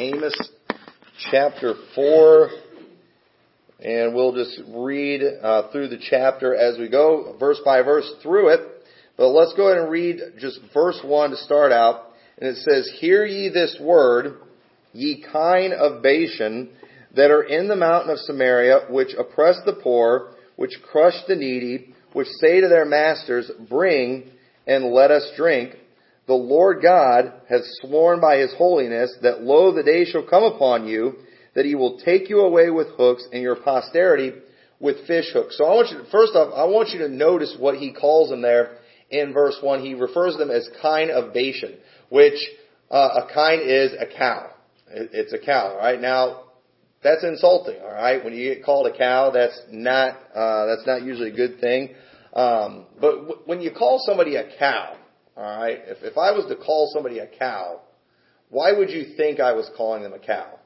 Amos chapter 4, and we'll just read uh, through the chapter as we go, verse by verse through it. But let's go ahead and read just verse 1 to start out. And it says, Hear ye this word, ye kine of Bashan, that are in the mountain of Samaria, which oppress the poor, which crush the needy, which say to their masters, Bring and let us drink. The Lord God has sworn by his holiness that lo, the day shall come upon you that he will take you away with hooks and your posterity with fish hooks. So I want you to, first off, I want you to notice what he calls them there in verse 1. He refers to them as kine of Bashan, which uh, a kine is a cow. It's a cow, right? Now, that's insulting, all right? When you get called a cow, that's not uh, that's not usually a good thing. Um, but w- when you call somebody a cow, all right, if if I was to call somebody a cow, why would you think I was calling them a cow?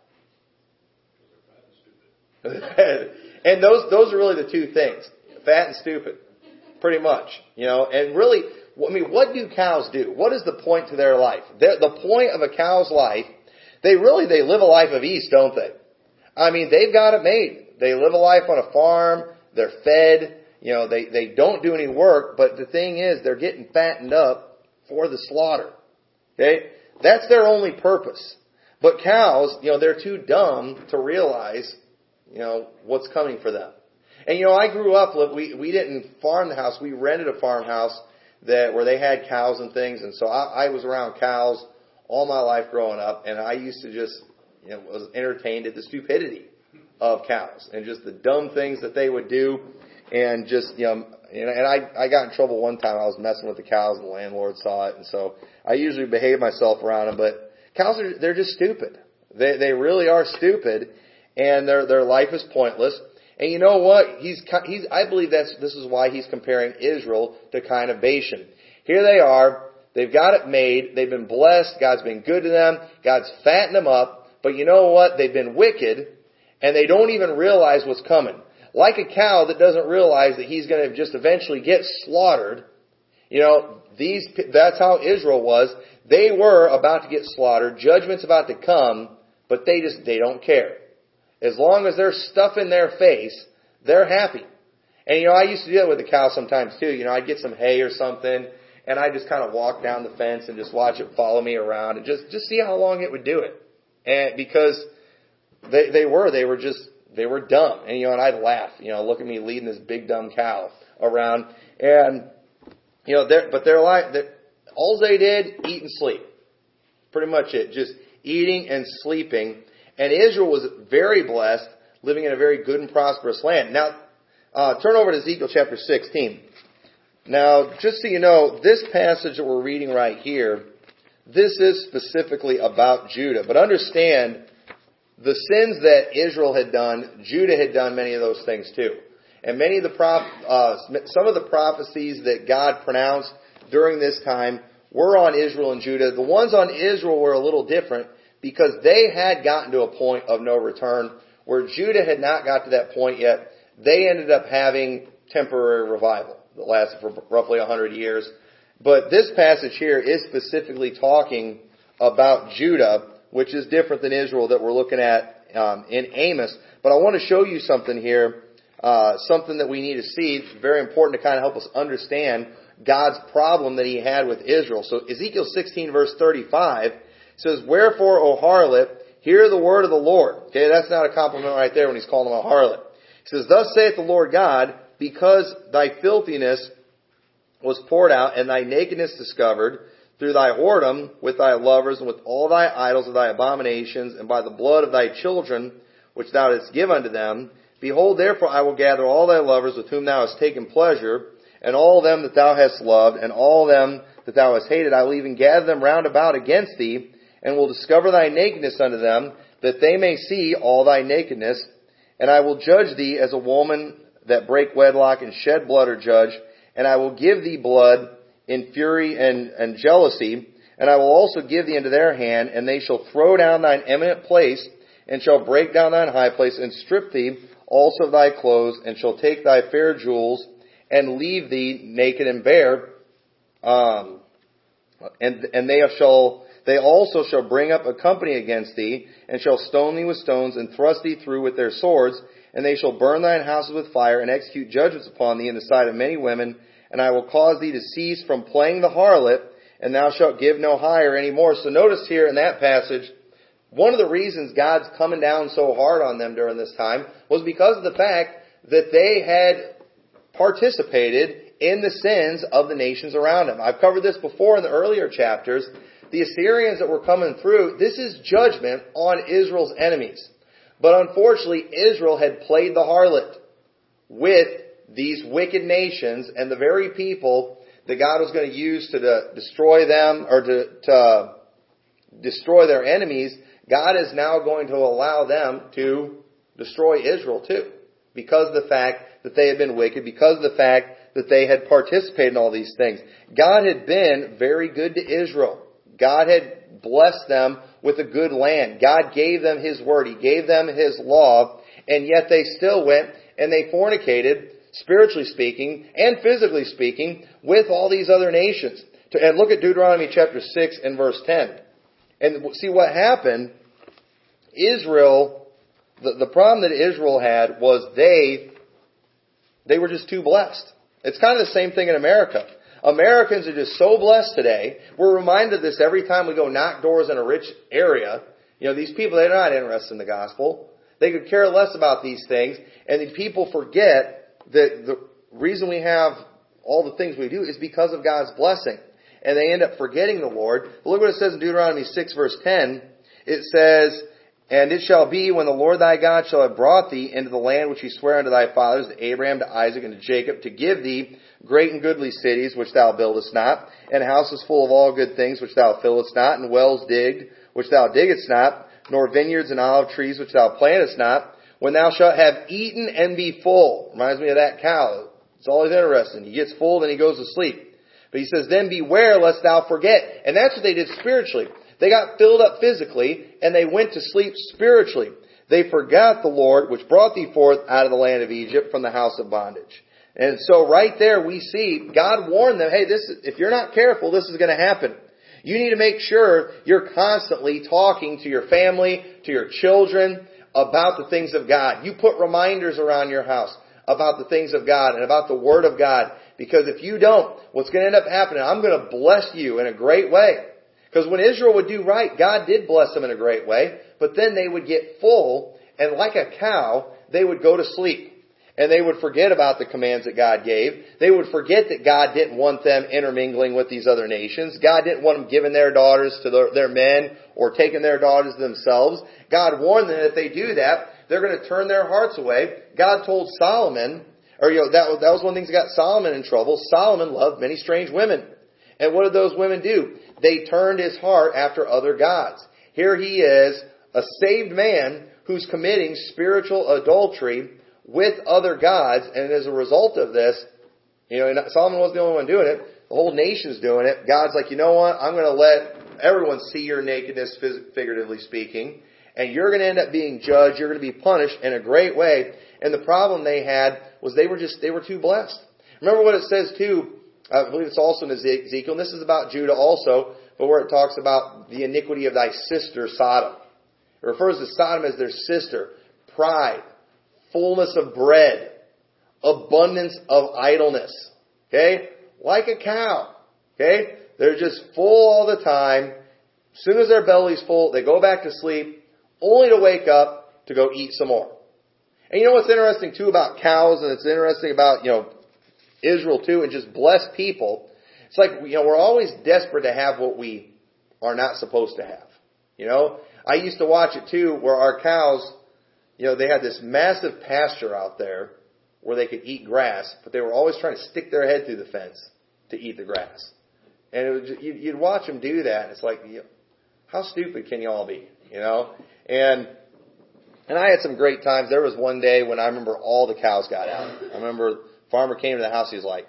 and those those are really the two things: fat and stupid, pretty much. You know, and really, I mean, what do cows do? What is the point to their life? They're, the point of a cow's life, they really they live a life of ease, don't they? I mean, they've got it made. They live a life on a farm. They're fed. You know, they, they don't do any work, but the thing is, they're getting fattened up for the slaughter. Okay? That's their only purpose. But cows, you know, they're too dumb to realize, you know, what's coming for them. And you know, I grew up, we, we didn't farm the house, we rented a farmhouse that, where they had cows and things, and so I, I was around cows all my life growing up, and I used to just, you know, was entertained at the stupidity of cows and just the dumb things that they would do and just, you know, and I, I got in trouble one time. I was messing with the cows and the landlord saw it. And so I usually behave myself around them, but cows are, they're just stupid. They, they really are stupid and their, their life is pointless. And you know what? He's, he's, I believe that's, this is why he's comparing Israel to kine of Bashan. Here they are. They've got it made. They've been blessed. God's been good to them. God's fattened them up. But you know what? They've been wicked and they don't even realize what's coming. Like a cow that doesn't realize that he's going to just eventually get slaughtered. You know, these, that's how Israel was. They were about to get slaughtered. Judgment's about to come, but they just, they don't care. As long as there's stuff in their face, they're happy. And you know, I used to do that with the cow sometimes too. You know, I'd get some hay or something, and I'd just kind of walk down the fence and just watch it follow me around and just, just see how long it would do it. And because they, they were, they were just, they were dumb. And you know, and I'd laugh, you know, look at me leading this big dumb cow around. And, you know, they're, but they're all they did, eat and sleep. Pretty much it. Just eating and sleeping. And Israel was very blessed, living in a very good and prosperous land. Now, uh, turn over to Ezekiel chapter 16. Now, just so you know, this passage that we're reading right here, this is specifically about Judah. But understand, the sins that Israel had done, Judah had done many of those things too. And many of the prof, uh, some of the prophecies that God pronounced during this time were on Israel and Judah. The ones on Israel were a little different because they had gotten to a point of no return where Judah had not got to that point yet. They ended up having temporary revival that lasted for roughly 100 years. But this passage here is specifically talking about Judah which is different than Israel that we're looking at um, in Amos. But I want to show you something here, uh, something that we need to see. It's very important to kind of help us understand God's problem that He had with Israel. So Ezekiel 16 verse 35 says, "Wherefore, O harlot, hear the word of the Lord." Okay, that's not a compliment right there when He's calling them a harlot. He says, "Thus saith the Lord God, because thy filthiness was poured out and thy nakedness discovered." Through thy whoredom with thy lovers and with all thy idols of thy abominations and by the blood of thy children which thou didst give unto them. Behold, therefore I will gather all thy lovers with whom thou hast taken pleasure, and all them that thou hast loved, and all them that thou hast hated. I will even gather them round about against thee, and will discover thy nakedness unto them, that they may see all thy nakedness. And I will judge thee as a woman that break wedlock and shed blood or judge, and I will give thee blood in fury and, and jealousy, and I will also give thee into their hand, and they shall throw down thine eminent place, and shall break down thine high place, and strip thee also of thy clothes, and shall take thy fair jewels, and leave thee naked and bare. Um, and and they shall they also shall bring up a company against thee, and shall stone thee with stones, and thrust thee through with their swords, and they shall burn thine houses with fire, and execute judgments upon thee in the sight of many women, and I will cause thee to cease from playing the harlot, and thou shalt give no hire any more. So notice here in that passage, one of the reasons God's coming down so hard on them during this time was because of the fact that they had participated in the sins of the nations around them. I've covered this before in the earlier chapters. The Assyrians that were coming through, this is judgment on Israel's enemies. But unfortunately, Israel had played the harlot with these wicked nations and the very people that God was going to use to destroy them or to, to uh, destroy their enemies. God is now going to allow them to destroy Israel too because of the fact that they had been wicked, because of the fact that they had participated in all these things. God had been very good to Israel. God had blessed them with a good land. God gave them His word. He gave them His law, and yet they still went and they fornicated, spiritually speaking and physically speaking, with all these other nations. And look at Deuteronomy chapter 6 and verse 10. And see what happened. Israel, the, the problem that Israel had was they, they were just too blessed. It's kind of the same thing in America. Americans are just so blessed today. We're reminded of this every time we go knock doors in a rich area. You know, these people, they're not interested in the gospel. They could care less about these things. And the people forget that the reason we have all the things we do is because of God's blessing. And they end up forgetting the Lord. But Look what it says in Deuteronomy 6 verse 10. It says, and it shall be when the Lord thy God shall have brought thee into the land which he sware unto thy fathers, to Abraham, to Isaac, and to Jacob, to give thee great and goodly cities which thou buildest not, and houses full of all good things which thou fillest not, and wells digged which thou diggest not, nor vineyards and olive trees which thou plantest not, when thou shalt have eaten and be full. Reminds me of that cow. It's always interesting. He gets full, then he goes to sleep. But he says, then beware lest thou forget. And that's what they did spiritually. They got filled up physically and they went to sleep spiritually. They forgot the Lord which brought thee forth out of the land of Egypt from the house of bondage. And so right there we see God warned them, hey, this, if you're not careful, this is going to happen. You need to make sure you're constantly talking to your family, to your children about the things of God. You put reminders around your house about the things of God and about the Word of God. Because if you don't, what's going to end up happening, I'm going to bless you in a great way. Because when Israel would do right, God did bless them in a great way, but then they would get full, and like a cow, they would go to sleep. And they would forget about the commands that God gave. They would forget that God didn't want them intermingling with these other nations. God didn't want them giving their daughters to their, men or taking their daughters themselves. God warned them that if they do that, they're going to turn their hearts away. God told Solomon, or you know, that, that was one of the things that got Solomon in trouble. Solomon loved many strange women. And what did those women do? They turned his heart after other gods. Here he is, a saved man who's committing spiritual adultery with other gods, and as a result of this, you know, Solomon wasn't the only one doing it. The whole nation's doing it. God's like, you know what? I'm going to let everyone see your nakedness, figuratively speaking, and you're going to end up being judged. You're going to be punished in a great way. And the problem they had was they were just they were too blessed. Remember what it says too I believe it's also in Ezekiel, and this is about Judah also, but where it talks about the iniquity of thy sister Sodom. It refers to Sodom as their sister. Pride, fullness of bread, abundance of idleness. Okay? Like a cow. Okay? They're just full all the time. As soon as their belly's full, they go back to sleep, only to wake up to go eat some more. And you know what's interesting too about cows, and it's interesting about, you know, Israel too, and just blessed people. It's like, you know, we're always desperate to have what we are not supposed to have. You know, I used to watch it too, where our cows, you know, they had this massive pasture out there where they could eat grass, but they were always trying to stick their head through the fence to eat the grass. And it was, you'd watch them do that, and it's like, how stupid can you all be? You know, and and I had some great times. There was one day when I remember all the cows got out. I remember farmer came to the house. He's like,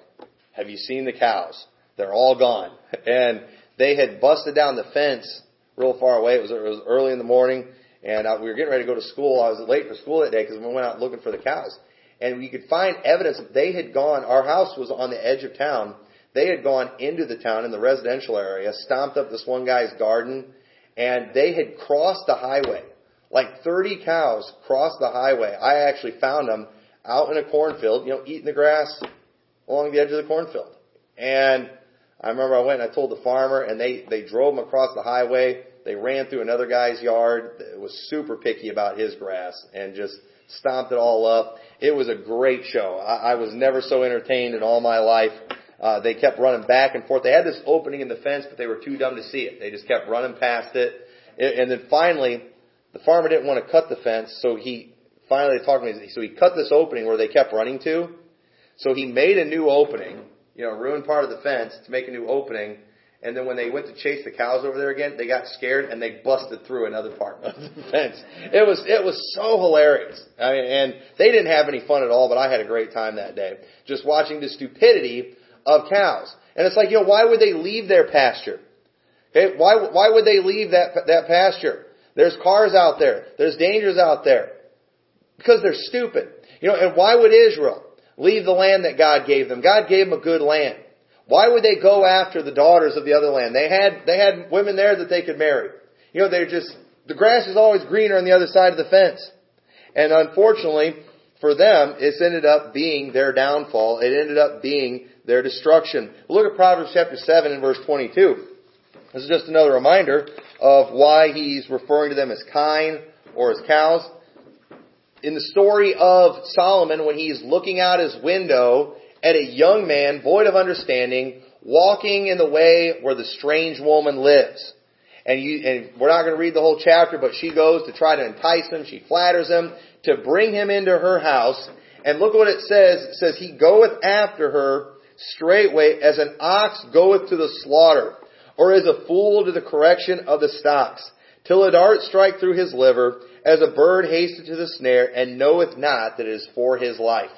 "Have you seen the cows? They're all gone." And they had busted down the fence real far away. It was, it was early in the morning, and uh, we were getting ready to go to school. I was late for school that day because we went out looking for the cows, and we could find evidence that they had gone. Our house was on the edge of town. they had gone into the town in the residential area, stomped up this one guy's garden, and they had crossed the highway. Like 30 cows crossed the highway. I actually found them out in a cornfield, you know, eating the grass along the edge of the cornfield. And I remember I went and I told the farmer, and they they drove them across the highway. They ran through another guy's yard that was super picky about his grass and just stomped it all up. It was a great show. I, I was never so entertained in all my life. Uh, they kept running back and forth. They had this opening in the fence, but they were too dumb to see it. They just kept running past it. And then finally, the farmer didn't want to cut the fence, so he finally talked to me. So he cut this opening where they kept running to. So he made a new opening, you know, ruined part of the fence to make a new opening. And then when they went to chase the cows over there again, they got scared and they busted through another part of the fence. It was it was so hilarious. I mean, and they didn't have any fun at all, but I had a great time that day just watching the stupidity of cows. And it's like, you know, why would they leave their pasture? Okay, why why would they leave that that pasture? There's cars out there. There's dangers out there. Because they're stupid. You know, and why would Israel leave the land that God gave them? God gave them a good land. Why would they go after the daughters of the other land? They had they had women there that they could marry. You know, they're just the grass is always greener on the other side of the fence. And unfortunately, for them, it's ended up being their downfall. It ended up being their destruction. Look at Proverbs chapter 7 and verse 22. This is just another reminder of why he's referring to them as kine or as cows. In the story of Solomon, when he's looking out his window at a young man void of understanding, walking in the way where the strange woman lives. And, you, and we're not going to read the whole chapter, but she goes to try to entice him. She flatters him to bring him into her house. And look what it says. It says, He goeth after her straightway as an ox goeth to the slaughter, or as a fool to the correction of the stocks, till a dart strike through his liver, as a bird hasteth to the snare, and knoweth not that it is for his life.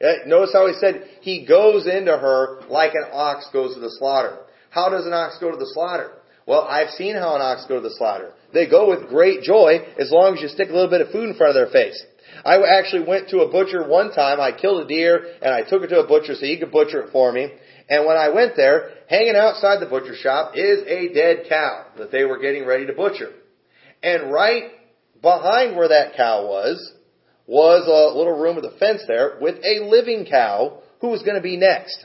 Eh, notice how he said, he goes into her like an ox goes to the slaughter. How does an ox go to the slaughter? Well, I've seen how an ox go to the slaughter. They go with great joy as long as you stick a little bit of food in front of their face. I actually went to a butcher one time. I killed a deer and I took it to a butcher so he could butcher it for me. And when I went there, hanging outside the butcher shop is a dead cow that they were getting ready to butcher. And right behind where that cow was, was a little room with a fence there with a living cow who was going to be next.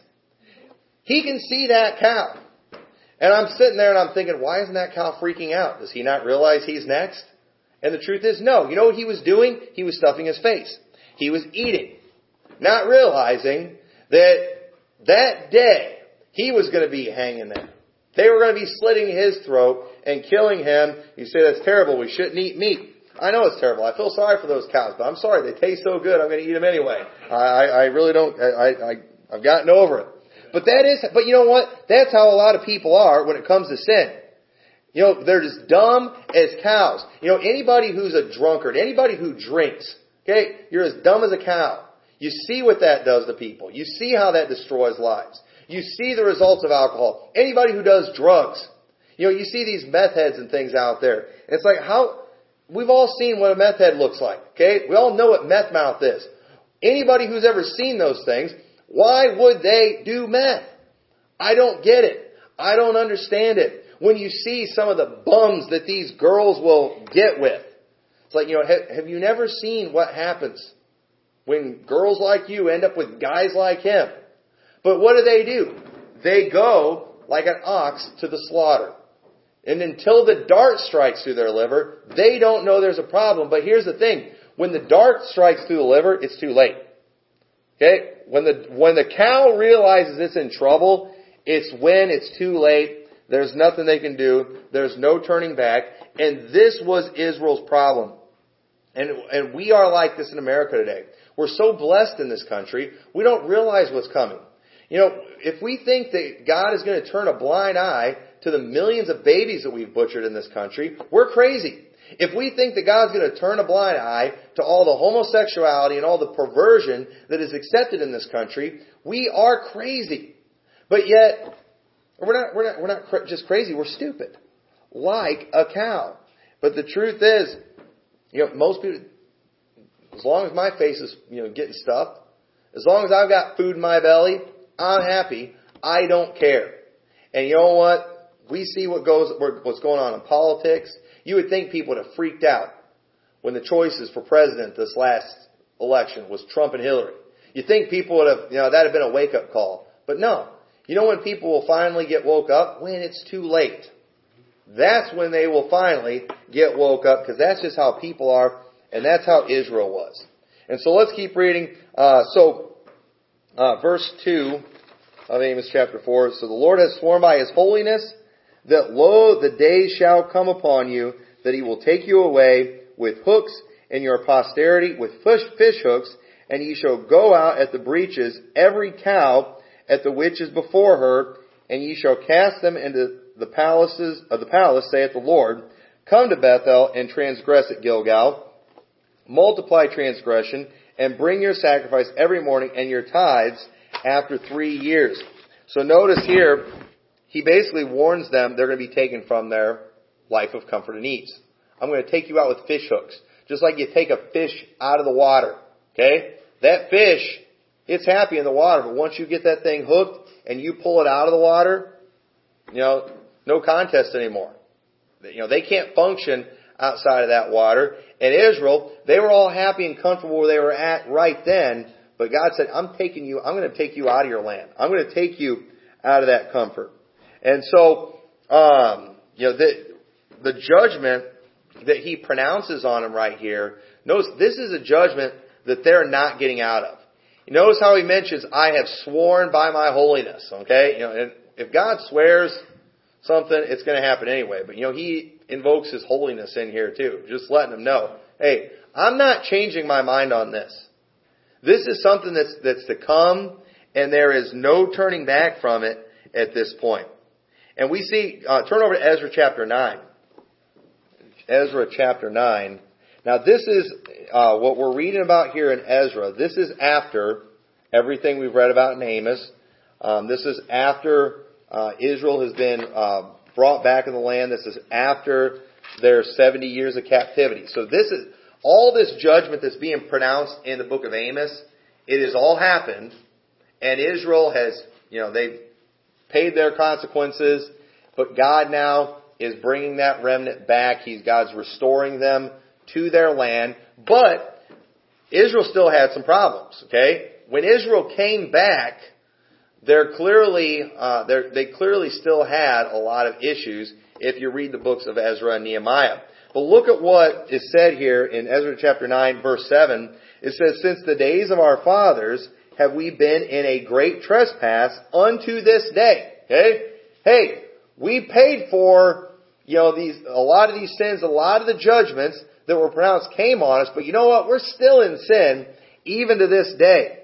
He can see that cow. And I'm sitting there and I'm thinking, why isn't that cow freaking out? Does he not realize he's next? And the truth is, no. You know what he was doing? He was stuffing his face. He was eating. Not realizing that that day he was going to be hanging there. They were going to be slitting his throat and killing him. You say that's terrible. We shouldn't eat meat. I know it's terrible. I feel sorry for those cows, but I'm sorry. They taste so good. I'm going to eat them anyway. I, I really don't. I, I, I've gotten over it. But that is. But you know what? That's how a lot of people are when it comes to sin. You know, they're as dumb as cows. You know, anybody who's a drunkard, anybody who drinks, okay, you're as dumb as a cow. You see what that does to people. You see how that destroys lives. You see the results of alcohol. Anybody who does drugs, you know, you see these meth heads and things out there. It's like how, we've all seen what a meth head looks like, okay? We all know what meth mouth is. Anybody who's ever seen those things, why would they do meth? I don't get it. I don't understand it when you see some of the bums that these girls will get with. It's like, you know, have, have you never seen what happens when girls like you end up with guys like him? But what do they do? They go like an ox to the slaughter. And until the dart strikes through their liver, they don't know there's a problem. But here's the thing. When the dart strikes through the liver, it's too late. Okay? When the, when the cow realizes it's in trouble, it's when it's too late there's nothing they can do. There's no turning back. And this was Israel's problem. And, and we are like this in America today. We're so blessed in this country, we don't realize what's coming. You know, if we think that God is going to turn a blind eye to the millions of babies that we've butchered in this country, we're crazy. If we think that God's going to turn a blind eye to all the homosexuality and all the perversion that is accepted in this country, we are crazy. But yet, we're not, we're not, we're not just crazy, we're stupid. Like a cow. But the truth is, you know, most people, as long as my face is, you know, getting stuffed, as long as I've got food in my belly, I'm happy. I don't care. And you know what? We see what goes, what's going on in politics. You would think people would have freaked out when the choices for president this last election was Trump and Hillary. You think people would have, you know, that'd have been a wake up call. But no. You know when people will finally get woke up? When it's too late. That's when they will finally get woke up because that's just how people are and that's how Israel was. And so let's keep reading. Uh, so, uh, verse 2 of Amos chapter 4. So the Lord has sworn by his holiness that lo, the day shall come upon you that he will take you away with hooks and your posterity with fish, hooks and ye shall go out at the breaches every cow at the which is before her and ye shall cast them into the palaces of the palace, saith the Lord. Come to Bethel and transgress at Gilgal. Multiply transgression and bring your sacrifice every morning and your tithes after three years. So notice here, he basically warns them they're going to be taken from their life of comfort and ease. I'm going to take you out with fish hooks. Just like you take a fish out of the water. Okay? That fish, it's happy in the water, but once you get that thing hooked and you pull it out of the water, you know, no contest anymore. You know, they can't function outside of that water. And Israel, they were all happy and comfortable where they were at right then, but God said, I'm taking you, I'm going to take you out of your land. I'm going to take you out of that comfort. And so, um, you know, the, the judgment that he pronounces on them right here, notice this is a judgment that they're not getting out of. You notice how he mentions, I have sworn by my holiness, okay? You know, and if God swears something, it's going to happen anyway. But you know, he invokes his holiness in here too, just letting them know, hey, I'm not changing my mind on this. This is something that's, that's to come, and there is no turning back from it at this point. And we see, uh, turn over to Ezra chapter 9. Ezra chapter 9. Now this is uh, what we're reading about here in Ezra. This is after everything we've read about in Amos. Um, this is after uh, Israel has been uh, brought back in the land. This is after their 70 years of captivity. So this is all this judgment that's being pronounced in the book of Amos. It has all happened, and Israel has, you know, they've paid their consequences, but God now is bringing that remnant back. He's God's restoring them to their land, but Israel still had some problems. Okay, when Israel came back, they're clearly uh, they're, they clearly still had a lot of issues. If you read the books of Ezra and Nehemiah, but look at what is said here in Ezra chapter nine, verse seven. It says, "Since the days of our fathers." Have we been in a great trespass unto this day. Okay? Hey, we paid for you know, these, a lot of these sins, a lot of the judgments that were pronounced came on us, but you know what? We're still in sin even to this day.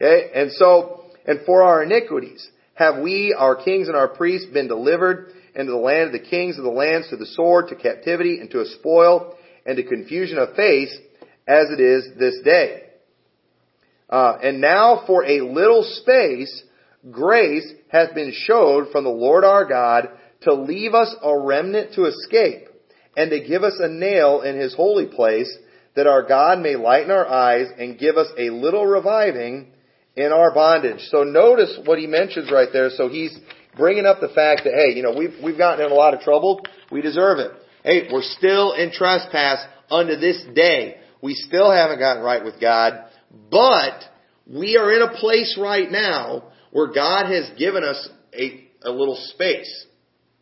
Okay? And so, and for our iniquities, have we, our kings and our priests, been delivered into the land of the kings of the lands to the sword, to captivity, and to a spoil, and to confusion of face, as it is this day. Uh, and now for a little space, grace hath been showed from the Lord our God to leave us a remnant to escape, and to give us a nail in his holy place, that our God may lighten our eyes and give us a little reviving in our bondage. So notice what he mentions right there. So he's bringing up the fact that, hey, you know, we've, we've gotten in a lot of trouble. We deserve it. Hey, we're still in trespass unto this day. We still haven't gotten right with God, but we are in a place right now where God has given us a, a little space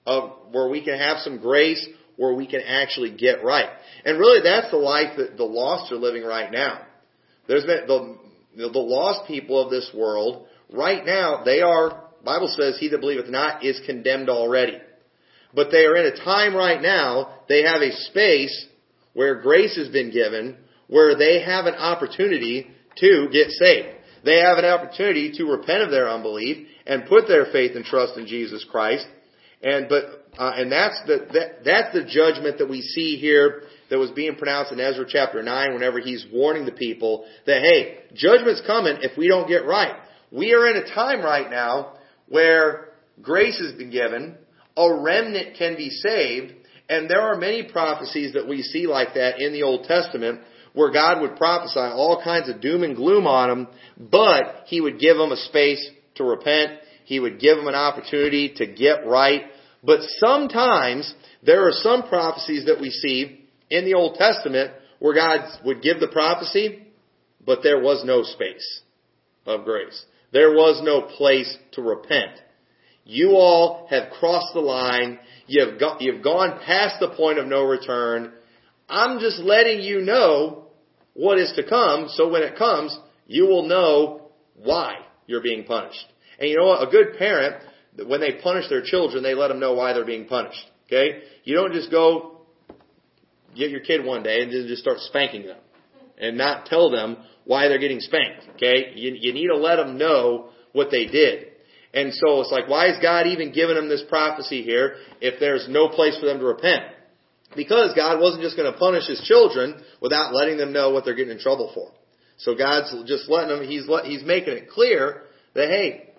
of where we can have some grace, where we can actually get right. And really that's the life that the lost are living right now. There's been the, the lost people of this world, right now, they are, Bible says, he that believeth not is condemned already. But they are in a time right now, they have a space where grace has been given, where they have an opportunity to get saved. They have an opportunity to repent of their unbelief and put their faith and trust in Jesus Christ and but uh, and that's the that, that's the judgment that we see here that was being pronounced in Ezra chapter nine. Whenever he's warning the people that hey, judgment's coming if we don't get right. We are in a time right now where grace has been given, a remnant can be saved, and there are many prophecies that we see like that in the Old Testament where God would prophesy all kinds of doom and gloom on them, but He would give them a space to repent He would give them an opportunity to get right. But sometimes there are some prophecies that we see in the Old Testament where God would give the prophecy, but there was no space of grace. There was no place to repent. You all have crossed the line. You've, go, you've gone past the point of no return. I'm just letting you know what is to come, so when it comes, you will know why you're being punished. And you know what? A good parent, when they punish their children, they let them know why they're being punished. Okay? You don't just go get your kid one day and then just start spanking them and not tell them why they're getting spanked. Okay? You, you need to let them know what they did. And so it's like, why is God even giving them this prophecy here if there's no place for them to repent? Because God wasn't just going to punish His children without letting them know what they're getting in trouble for. So God's just letting them, He's, let, He's making it clear that, hey,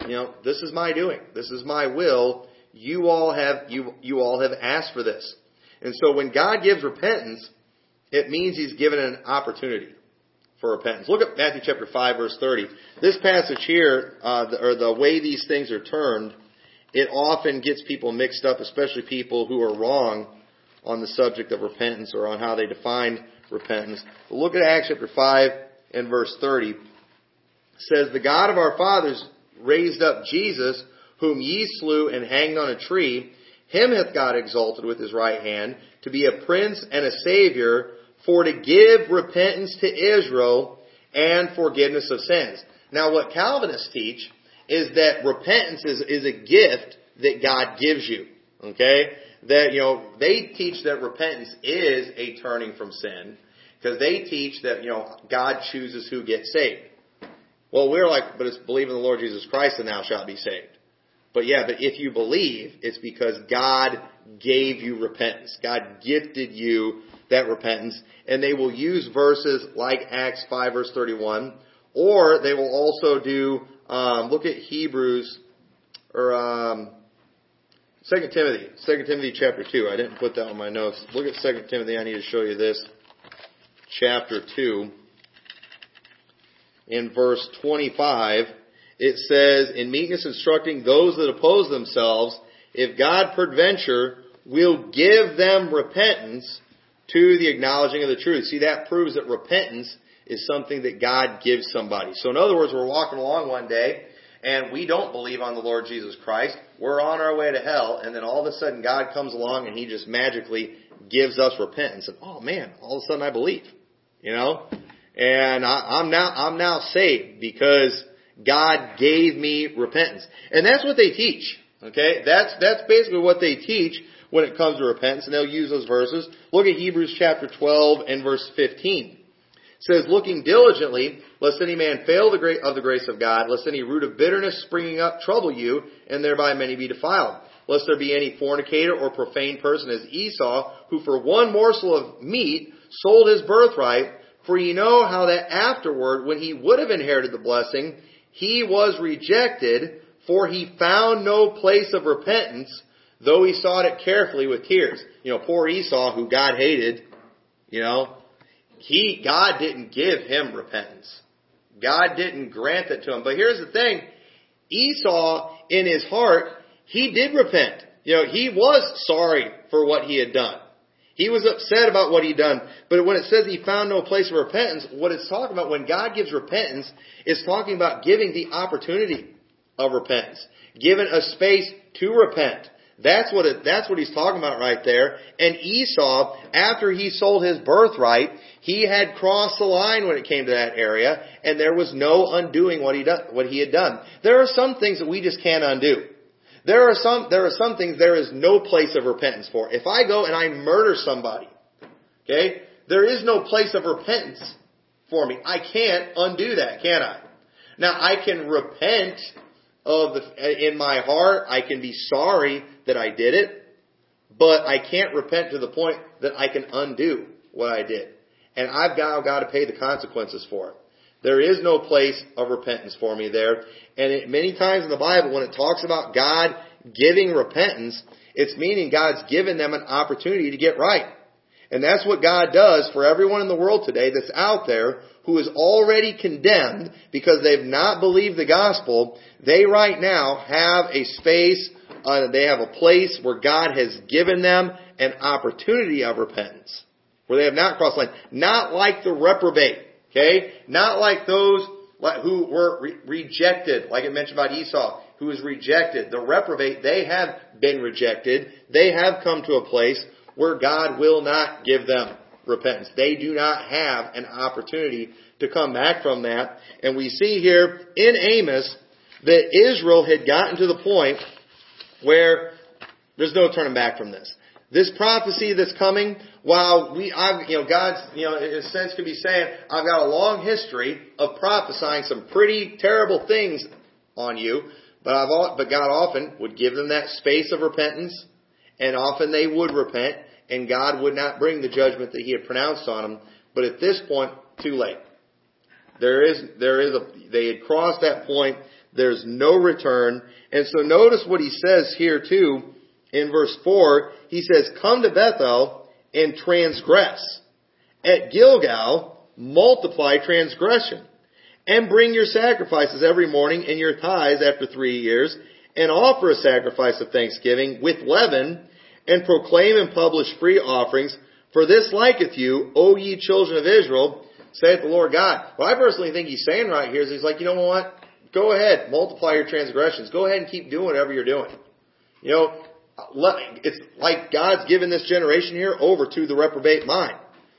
you know, this is my doing. This is my will. You all have, you, you all have asked for this. And so when God gives repentance, it means He's given an opportunity for repentance. Look at Matthew chapter 5 verse 30. This passage here, uh, the, or the way these things are termed, it often gets people mixed up, especially people who are wrong on the subject of repentance or on how they define repentance. But look at Acts chapter 5 and verse 30. It says, The God of our fathers raised up Jesus, whom ye slew and hanged on a tree. Him hath God exalted with his right hand to be a prince and a savior for to give repentance to Israel and forgiveness of sins. Now what Calvinists teach is that repentance is, is a gift that God gives you. Okay? That, you know, they teach that repentance is a turning from sin because they teach that, you know, God chooses who gets saved. Well, we're like, but it's believe in the Lord Jesus Christ and thou shalt be saved. But yeah, but if you believe, it's because God gave you repentance. God gifted you that repentance. And they will use verses like Acts 5 verse 31, or they will also do, um, look at Hebrews, or, um, 2 Timothy, 2 Timothy chapter 2. I didn't put that on my notes. Look at 2 Timothy. I need to show you this. Chapter 2. In verse 25, it says, In meekness instructing those that oppose themselves, if God peradventure will give them repentance to the acknowledging of the truth. See, that proves that repentance is something that God gives somebody. So in other words, we're walking along one day and we don't believe on the Lord Jesus Christ. We're on our way to hell and then all of a sudden God comes along and He just magically gives us repentance. And oh man, all of a sudden I believe. You know? And I, I'm now, I'm now saved because God gave me repentance. And that's what they teach. Okay? That's, that's basically what they teach when it comes to repentance, and they'll use those verses. Look at Hebrews chapter 12 and verse 15. Says, looking diligently, lest any man fail of the grace of God, lest any root of bitterness springing up trouble you, and thereby many be defiled. Lest there be any fornicator or profane person as Esau, who for one morsel of meat sold his birthright, for ye know how that afterward, when he would have inherited the blessing, he was rejected, for he found no place of repentance, though he sought it carefully with tears. You know, poor Esau, who God hated, you know, he, God didn't give him repentance. God didn't grant it to him. But here's the thing. Esau, in his heart, he did repent. You know, he was sorry for what he had done. He was upset about what he'd done. But when it says he found no place of repentance, what it's talking about when God gives repentance is talking about giving the opportunity of repentance. Given a space to repent. That's what it, that's what he's talking about right there. And Esau, after he sold his birthright, he had crossed the line when it came to that area, and there was no undoing what he done, what he had done. There are some things that we just can't undo. There are some there are some things there is no place of repentance for. If I go and I murder somebody, okay, there is no place of repentance for me. I can't undo that, can I? Now I can repent of the uh, in my heart. I can be sorry that I did it, but I can't repent to the point that I can undo what I did. And I've got, got to pay the consequences for it. There is no place of repentance for me there. And it, many times in the Bible, when it talks about God giving repentance, it's meaning God's given them an opportunity to get right. And that's what God does for everyone in the world today that's out there who is already condemned because they've not believed the gospel. They right now have a space, uh, they have a place where God has given them an opportunity of repentance. Where they have not crossed the line. Not like the reprobate. Okay? Not like those who were re- rejected, like it mentioned about Esau, who was rejected. The reprobate, they have been rejected. They have come to a place where God will not give them repentance. They do not have an opportunity to come back from that. And we see here in Amos that Israel had gotten to the point where there's no turning back from this. This prophecy that's coming, while we, I've, you know, God's, you know, in a sense could be saying, I've got a long history of prophesying some pretty terrible things on you, but I've, but God often would give them that space of repentance, and often they would repent, and God would not bring the judgment that He had pronounced on them. But at this point, too late. There is, there is a, they had crossed that point. There's no return. And so notice what he says here too, in verse 4. He says, come to Bethel and transgress. At Gilgal, multiply transgression. And bring your sacrifices every morning and your tithes after three years, and offer a sacrifice of thanksgiving with leaven, and proclaim and publish free offerings. For this liketh you, O ye children of Israel, saith the Lord God. What I personally think he's saying right here is he's like, you know what? Go ahead, multiply your transgressions. Go ahead and keep doing whatever you're doing. You know, it's like God's given this generation here over to the reprobate mind.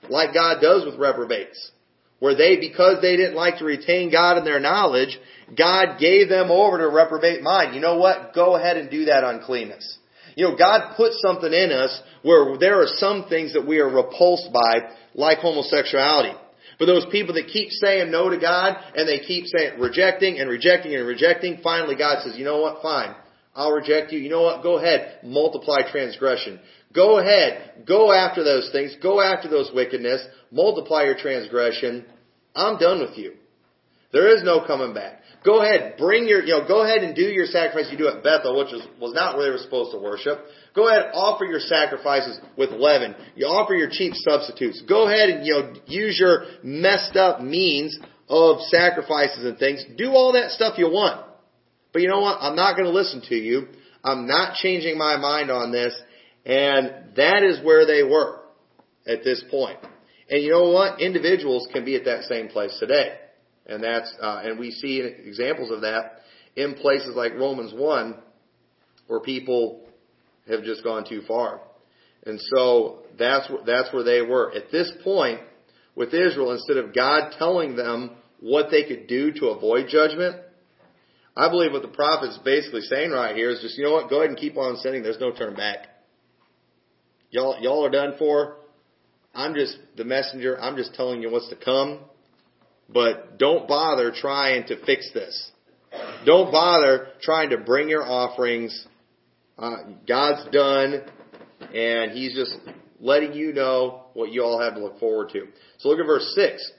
Like God does with reprobates. Where they, because they didn't like to retain God in their knowledge, God gave them over to reprobate mind. You know what? Go ahead and do that uncleanness. You know, God put something in us where there are some things that we are repulsed by, like homosexuality. But those people that keep saying no to God and they keep saying rejecting and rejecting and rejecting, finally God says, you know what, fine. I'll reject you. You know what? Go ahead. Multiply transgression. Go ahead. Go after those things. Go after those wickedness. Multiply your transgression. I'm done with you. There is no coming back. Go ahead, bring your, you know, go ahead and do your sacrifice you do at Bethel, which was, was not where they were supposed to worship. Go ahead, offer your sacrifices with leaven. You offer your cheap substitutes. Go ahead and, you know, use your messed up means of sacrifices and things. Do all that stuff you want. But you know what? I'm not going to listen to you. I'm not changing my mind on this. And that is where they were at this point. And you know what? Individuals can be at that same place today. And that's, uh, and we see examples of that in places like Romans 1 where people have just gone too far. And so that's, that's where they were. At this point, with Israel, instead of God telling them what they could do to avoid judgment, I believe what the prophet's basically saying right here is just, you know what, go ahead and keep on sinning. There's no turn back. Y'all, y'all are done for. I'm just the messenger. I'm just telling you what's to come. But don't bother trying to fix this. Don't bother trying to bring your offerings. Uh, God's done, and He's just letting you know what you all have to look forward to. So look at verse 6.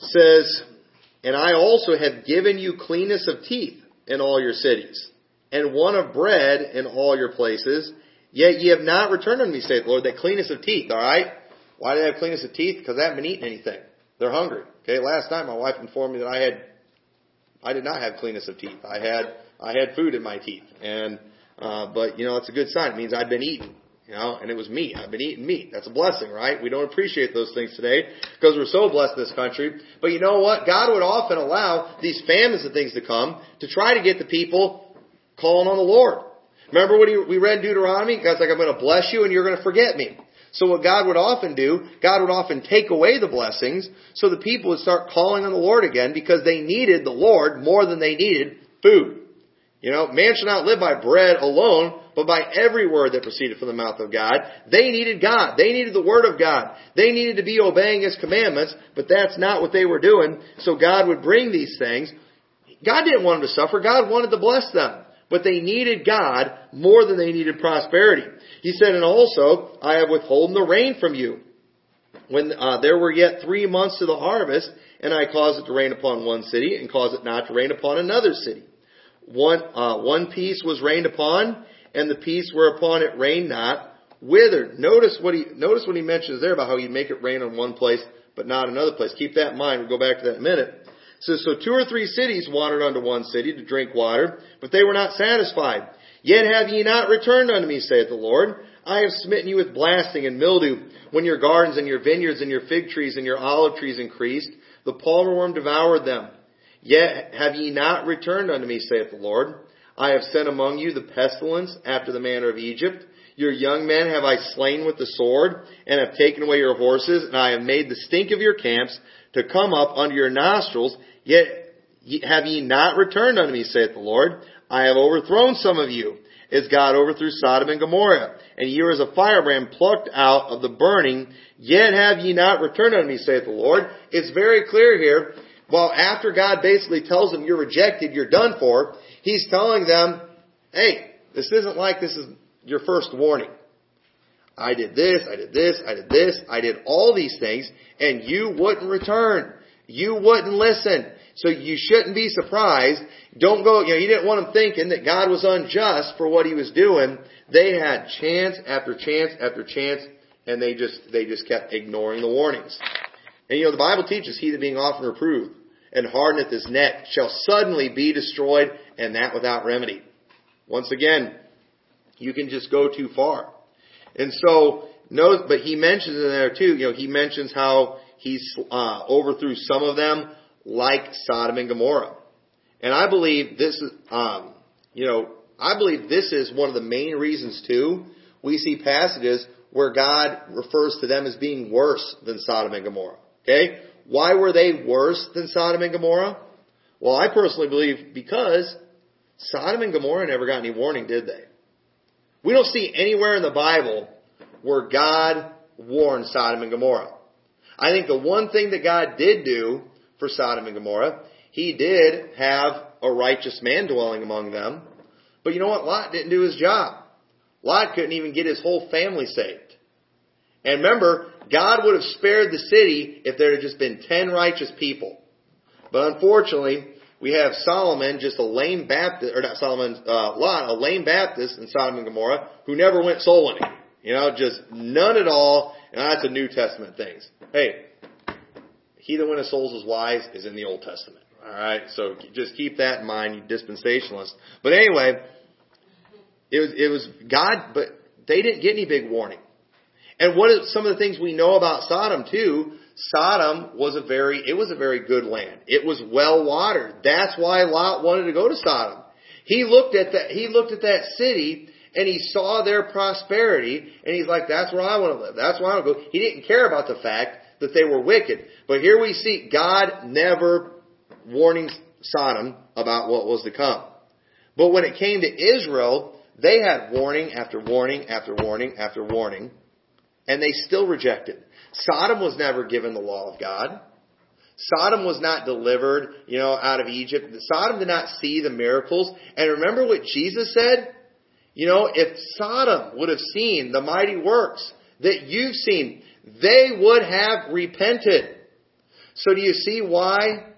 It says, And I also have given you cleanness of teeth in all your cities, and one of bread in all your places, yet ye have not returned unto me, saith the Lord, that cleanness of teeth, alright? Why do I have cleanness of teeth? Because I haven't been eating anything. They're hungry. Okay, last night my wife informed me that I had, I did not have cleanness of teeth. I had, I had food in my teeth, and uh, but you know it's a good sign. It means I'd been eating. You know, and it was meat. I've been eating meat. That's a blessing, right? We don't appreciate those things today because we're so blessed in this country. But you know what? God would often allow these famines and things to come to try to get the people calling on the Lord. Remember what he, we read in Deuteronomy? God's like, I'm going to bless you and you're going to forget me. So what God would often do, God would often take away the blessings so the people would start calling on the Lord again because they needed the Lord more than they needed food. You know, man shall not live by bread alone, but by every word that proceeded from the mouth of God. They needed God. They needed the Word of God. They needed to be obeying His commandments, but that's not what they were doing. So God would bring these things. God didn't want them to suffer. God wanted to bless them. But they needed God more than they needed prosperity. He said, and also, I have withholden the rain from you. When uh, there were yet three months to the harvest, and I caused it to rain upon one city, and caused it not to rain upon another city. One, uh, one piece was rained upon, and the piece whereupon it rained not, withered. Notice what he, notice what he mentions there about how he'd make it rain on one place, but not another place. Keep that in mind. We'll go back to that in a minute. Says, so two or three cities wandered unto one city to drink water, but they were not satisfied. Yet have ye not returned unto me, saith the Lord. I have smitten you with blasting and mildew. When your gardens and your vineyards and your fig trees and your olive trees increased, the palmer worm devoured them. Yet have ye not returned unto me, saith the Lord. I have sent among you the pestilence after the manner of Egypt. Your young men have I slain with the sword, and have taken away your horses, and I have made the stink of your camps to come up under your nostrils. Yet have ye not returned unto me, saith the Lord. I have overthrown some of you, as God overthrew Sodom and Gomorrah. And ye are as a firebrand plucked out of the burning, yet have ye not returned unto me, saith the Lord. It's very clear here. Well, after God basically tells them you're rejected, you're done for, He's telling them, hey, this isn't like this is your first warning. I did this, I did this, I did this, I did all these things, and you wouldn't return. You wouldn't listen. So you shouldn't be surprised. Don't go, you know, you didn't want them thinking that God was unjust for what he was doing. They had chance after chance after chance, and they just, they just kept ignoring the warnings. And you know, the Bible teaches, he that being often reproved and hardeneth his neck shall suddenly be destroyed, and that without remedy. Once again, you can just go too far. And so, no, but he mentions in there too, you know, he mentions how he's uh, overthrew some of them, like Sodom and Gomorrah. And I believe this is, um, you know, I believe this is one of the main reasons too. We see passages where God refers to them as being worse than Sodom and Gomorrah. Okay? Why were they worse than Sodom and Gomorrah? Well, I personally believe because Sodom and Gomorrah never got any warning, did they? We don't see anywhere in the Bible where God warned Sodom and Gomorrah. I think the one thing that God did do for Sodom and Gomorrah, He did have a righteous man dwelling among them. But you know what? Lot didn't do his job. Lot couldn't even get his whole family saved. And remember, God would have spared the city if there had just been ten righteous people. But unfortunately, we have Solomon, just a lame Baptist, or not Solomon, uh, Lot, a lame Baptist in Sodom and Gomorrah, who never went soul winning. You know, just none at all. And that's a New Testament thing. Hey, he that winneth souls is wise is in the Old Testament. Alright, so just keep that in mind, you dispensationalists. But anyway, it was, it was God, but they didn't get any big warning. And what are some of the things we know about Sodom too? Sodom was a very, it was a very good land. It was well watered. That's why Lot wanted to go to Sodom. He looked at that, he looked at that city and he saw their prosperity and he's like, that's where I want to live. That's where I want to go. He didn't care about the fact that they were wicked. But here we see God never warning Sodom about what was to come. But when it came to Israel, they had warning after warning after warning after warning and they still rejected. Sodom was never given the law of God. Sodom was not delivered, you know, out of Egypt. Sodom did not see the miracles. And remember what Jesus said? You know, if Sodom would have seen the mighty works that you've seen, they would have repented. So do you see why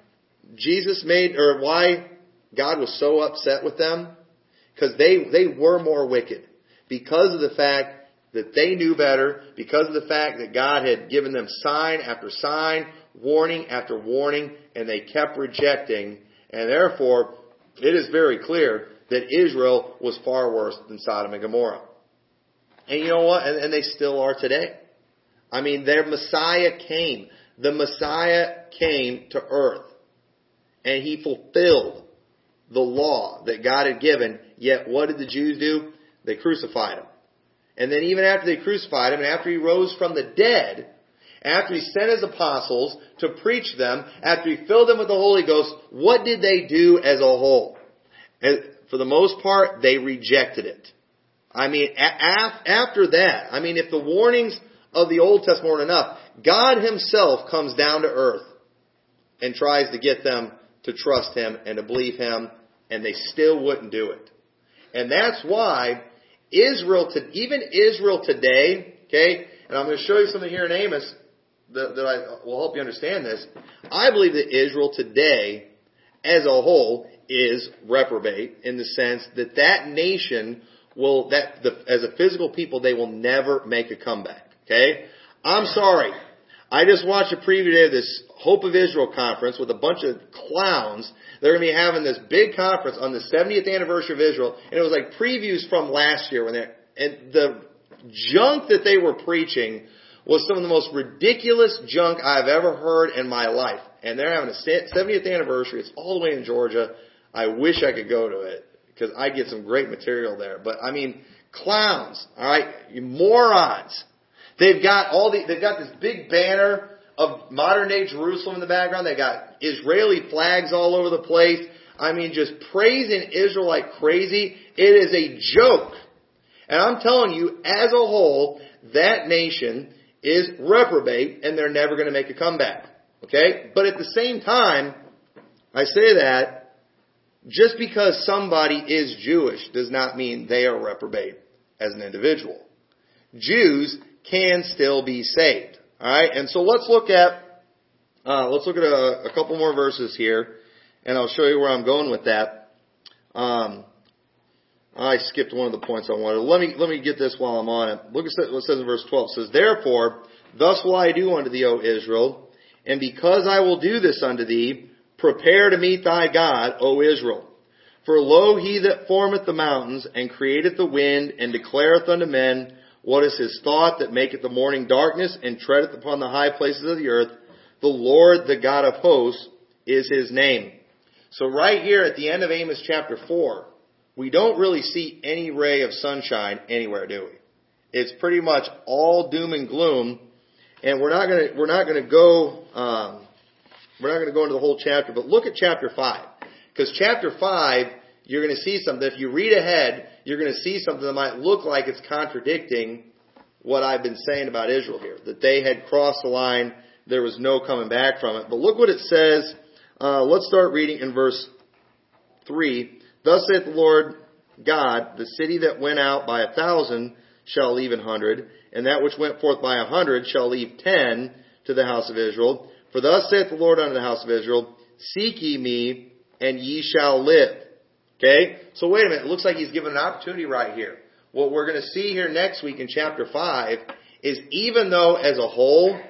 Jesus made, or why God was so upset with them? Because they, they were more wicked. Because of the fact that they knew better because of the fact that God had given them sign after sign, warning after warning, and they kept rejecting. And therefore, it is very clear that Israel was far worse than Sodom and Gomorrah. And you know what? And, and they still are today. I mean, their Messiah came. The Messiah came to earth. And he fulfilled the law that God had given. Yet what did the Jews do? They crucified him. And then even after they crucified him and after he rose from the dead, after he sent his apostles to preach them, after he filled them with the Holy Ghost, what did they do as a whole? For the most part, they rejected it. I mean, after that, I mean, if the warnings of the Old Testament weren't enough, God himself comes down to earth and tries to get them to trust him and to believe him, and they still wouldn't do it. And that's why Israel, to, even Israel today, okay, and I'm going to show you something here in Amos that, that I will help you understand this. I believe that Israel today, as a whole, is reprobate in the sense that that nation will, that, the, as a physical people, they will never make a comeback. Okay? I'm sorry. I just watched a preview today of this Hope of Israel conference with a bunch of clowns. They're going to be having this big conference on the 70th anniversary of Israel, and it was like previews from last year when they and the junk that they were preaching was some of the most ridiculous junk I've ever heard in my life. And they're having a 70th anniversary. It's all the way in Georgia. I wish I could go to it because I get some great material there. But I mean, clowns, all right, you morons. They've got all the, they've got this big banner of modern day Jerusalem in the background. They've got Israeli flags all over the place. I mean, just praising Israel like crazy. It is a joke. And I'm telling you, as a whole, that nation is reprobate and they're never going to make a comeback. Okay? But at the same time, I say that just because somebody is Jewish does not mean they are reprobate as an individual. Jews can still be saved. Alright? And so let's look at, uh, let's look at a, a, couple more verses here, and I'll show you where I'm going with that. Um, I skipped one of the points I wanted. Let me, let me get this while I'm on it. Look at what it says in verse 12. It says, Therefore, thus will I do unto thee, O Israel, and because I will do this unto thee, prepare to meet thy God, O Israel. For lo, he that formeth the mountains, and createth the wind, and declareth unto men what is his thought, that maketh the morning darkness, and treadeth upon the high places of the earth, the Lord, the God of hosts, is his name. So right here at the end of Amos chapter 4, we don't really see any ray of sunshine anywhere, do we? It's pretty much all doom and gloom, and we're not gonna we're not gonna go um, we're not gonna go into the whole chapter, but look at chapter five because chapter five you're going to see something. If you read ahead, you're going to see something that might look like it's contradicting what I've been saying about Israel here, that they had crossed the line, there was no coming back from it. But look what it says. Uh, let's start reading in verse three. Thus saith the Lord God, the city that went out by a thousand shall leave an hundred, and that which went forth by a hundred shall leave ten to the house of Israel. For thus saith the Lord unto the house of Israel, Seek ye me, and ye shall live. Okay? So wait a minute. It looks like he's given an opportunity right here. What we're going to see here next week in chapter 5 is even though as a whole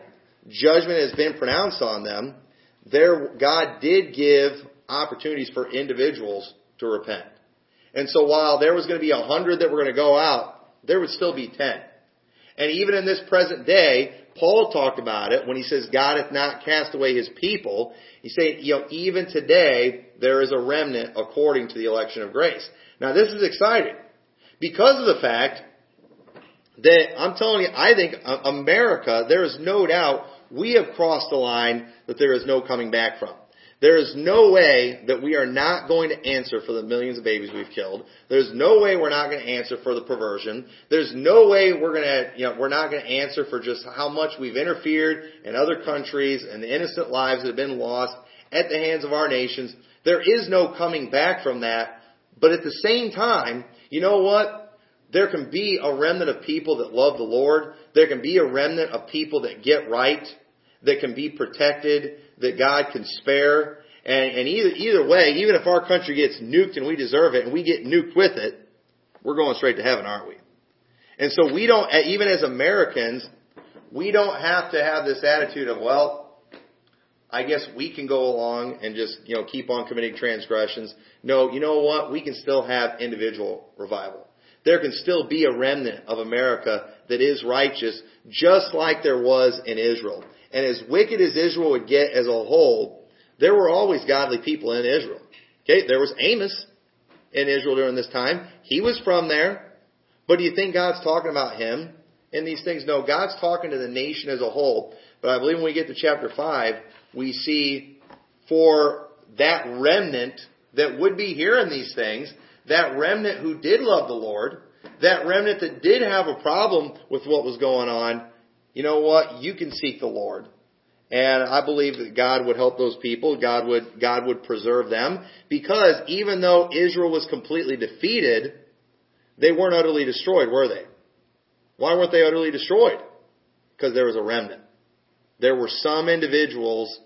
judgment has been pronounced on them, there, God did give opportunities for individuals to repent. And so while there was going to be a hundred that were going to go out, there would still be ten. And even in this present day, Paul talked about it when he says, God hath not cast away his people. He said, you know, even today, there is a remnant according to the election of grace. Now this is exciting because of the fact that I'm telling you, I think America, there is no doubt we have crossed the line that there is no coming back from. There is no way that we are not going to answer for the millions of babies we've killed. There's no way we're not going to answer for the perversion. There's no way we're going to, you know, we're not going to answer for just how much we've interfered in other countries and the innocent lives that have been lost at the hands of our nations. There is no coming back from that. But at the same time, you know what? There can be a remnant of people that love the Lord. There can be a remnant of people that get right, that can be protected, that God can spare. And, and either, either way, even if our country gets nuked and we deserve it and we get nuked with it, we're going straight to heaven, aren't we? And so we don't, eh, even as Americans, we don't have to have this attitude of, well, I guess we can go along and just, you know, keep on committing transgressions. No, you know what? We can still have individual revival. There can still be a remnant of America that is righteous, just like there was in Israel. And as wicked as Israel would get as a whole, there were always godly people in Israel. Okay, there was Amos in Israel during this time. He was from there. But do you think God's talking about him in these things? No, God's talking to the nation as a whole. But I believe when we get to chapter 5, we see for that remnant that would be hearing these things, that remnant who did love the Lord, that remnant that did have a problem with what was going on, you know what? You can seek the Lord. And I believe that God would help those people. God would, God would preserve them. Because even though Israel was completely defeated, they weren't utterly destroyed, were they? Why weren't they utterly destroyed? Because there was a remnant. There were some individuals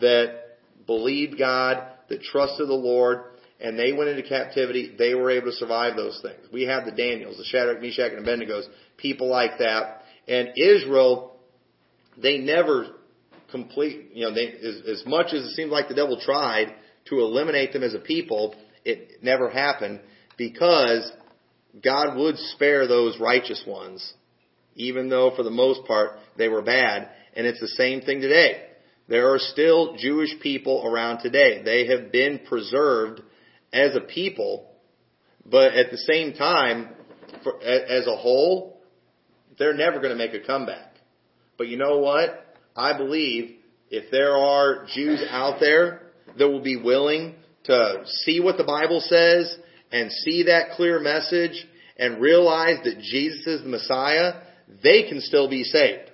that believed God, that trusted the Lord, and they went into captivity, they were able to survive those things. We have the Daniels, the Shadrach, Meshach, and Abednego's, people like that. And Israel, they never complete, you know, they, as, as much as it seems like the devil tried to eliminate them as a people, it never happened because God would spare those righteous ones, even though for the most part they were bad. And it's the same thing today. There are still Jewish people around today. They have been preserved as a people, but at the same time, for, as a whole, they're never going to make a comeback. But you know what? I believe if there are Jews out there that will be willing to see what the Bible says and see that clear message and realize that Jesus is the Messiah, they can still be saved.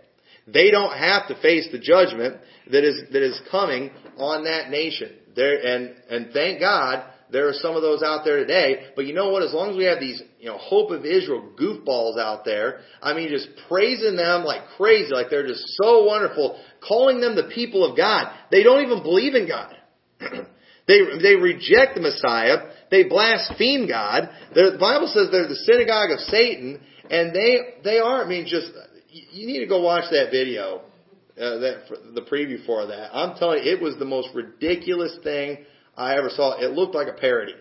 They don't have to face the judgment that is that is coming on that nation. There and and thank God there are some of those out there today. But you know what? As long as we have these, you know, Hope of Israel goofballs out there, I mean, just praising them like crazy, like they're just so wonderful, calling them the people of God. They don't even believe in God. they they reject the Messiah. They blaspheme God. The Bible says they're the synagogue of Satan, and they they are. I mean, just you need to go watch that video. Uh, that the preview for that. I'm telling you, it was the most ridiculous thing I ever saw. It looked like a parody.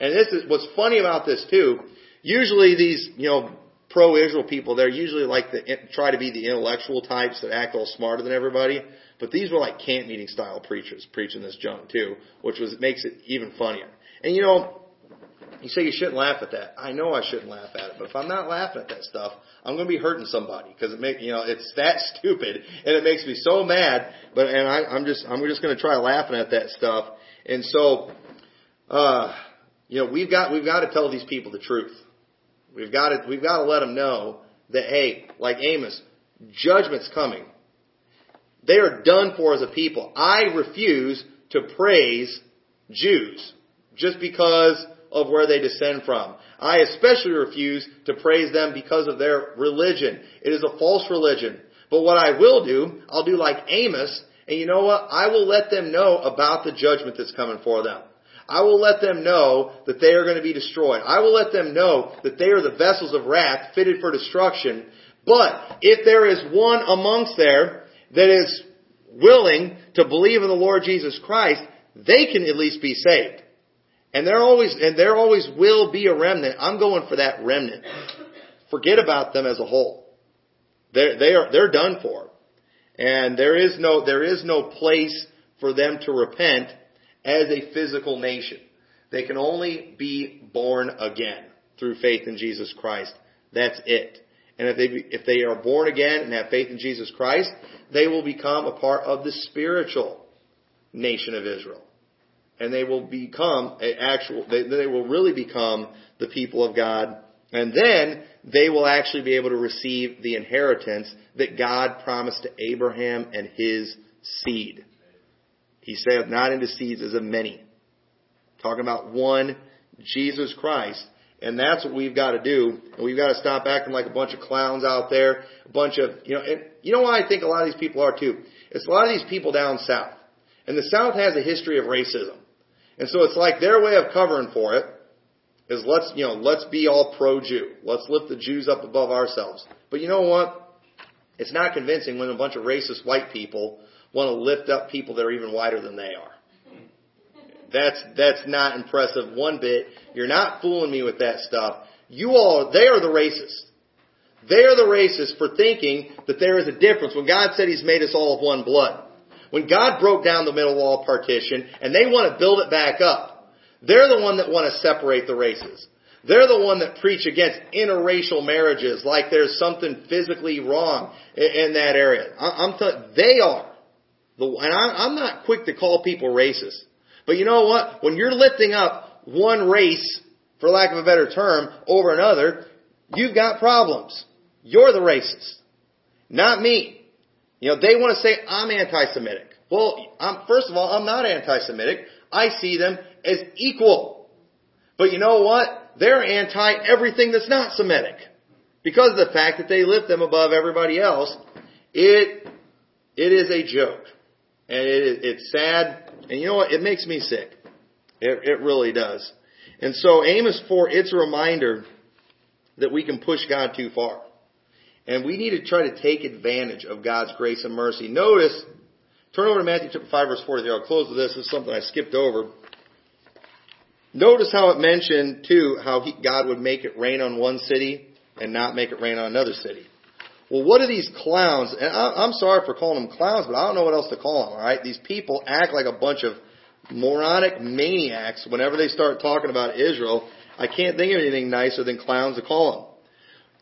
And this is what's funny about this too. Usually these, you know, pro-Israel people, they're usually like the try to be the intellectual types that act all smarter than everybody. But these were like camp meeting style preachers preaching this junk too, which was makes it even funnier. And you know, you say you shouldn't laugh at that. I know I shouldn't laugh at it, but if I'm not laughing at that stuff, I'm going to be hurting somebody because it make you know it's that stupid and it makes me so mad. But and I, I'm just I'm just going to try laughing at that stuff and so, uh, you know, we've got, we've got to tell these people the truth. We've got to, we've got to let them know that, hey, like Amos, judgment's coming. They are done for as a people. I refuse to praise Jews just because of where they descend from. I especially refuse to praise them because of their religion. It is a false religion. But what I will do, I'll do like Amos and you know what? I will let them know about the judgment that's coming for them. I will let them know that they are going to be destroyed. I will let them know that they are the vessels of wrath fitted for destruction. But if there is one amongst there that is willing to believe in the Lord Jesus Christ, they can at least be saved. And there always, and there always will be a remnant. I'm going for that remnant. Forget about them as a whole. They're, they are, they're done for. And there is no, there is no place for them to repent as a physical nation. They can only be born again through faith in Jesus Christ. That's it. And if they, if they are born again and have faith in Jesus Christ, they will become a part of the spiritual nation of Israel. And they will become a actual, they, they will really become the people of God. And then they will actually be able to receive the inheritance that God promised to Abraham and his seed. He said, not into seeds as of many. Talking about one, Jesus Christ. And that's what we've got to do. And we've got to stop acting like a bunch of clowns out there. A bunch of, you know, and you know why I think a lot of these people are too? It's a lot of these people down south. And the south has a history of racism. And so it's like their way of covering for it is let's, you know, let's be all pro-Jew. Let's lift the Jews up above ourselves. But you know what? It's not convincing when a bunch of racist white people want to lift up people that are even whiter than they are. That's, that's not impressive one bit. You're not fooling me with that stuff. You all, they are the racists. They are the racists for thinking that there is a difference when God said He's made us all of one blood. When God broke down the middle wall partition and they want to build it back up, they're the one that want to separate the races. They're the one that preach against interracial marriages like there's something physically wrong in, that area. I'm telling they are. The, and I, I'm not quick to call people racist. But you know what? When you're lifting up one race, for lack of a better term, over another, you've got problems. You're the racist. Not me. You know, they want to say I'm anti-Semitic. Well, I'm, first of all, I'm not anti-Semitic. I see them as equal. But you know what? They're anti everything that's not Semitic. Because of the fact that they lift them above everybody else, it, it is a joke. And it, it's sad. And you know what? It makes me sick. It, it really does. And so Amos 4, it's a reminder that we can push God too far. And we need to try to take advantage of God's grace and mercy. Notice, turn over to Matthew chapter 5 verse 43. I'll close with this. This is something I skipped over. Notice how it mentioned too how he, God would make it rain on one city and not make it rain on another city. Well, what are these clowns? And I, I'm sorry for calling them clowns, but I don't know what else to call them. All right, these people act like a bunch of moronic maniacs whenever they start talking about Israel. I can't think of anything nicer than clowns to call them.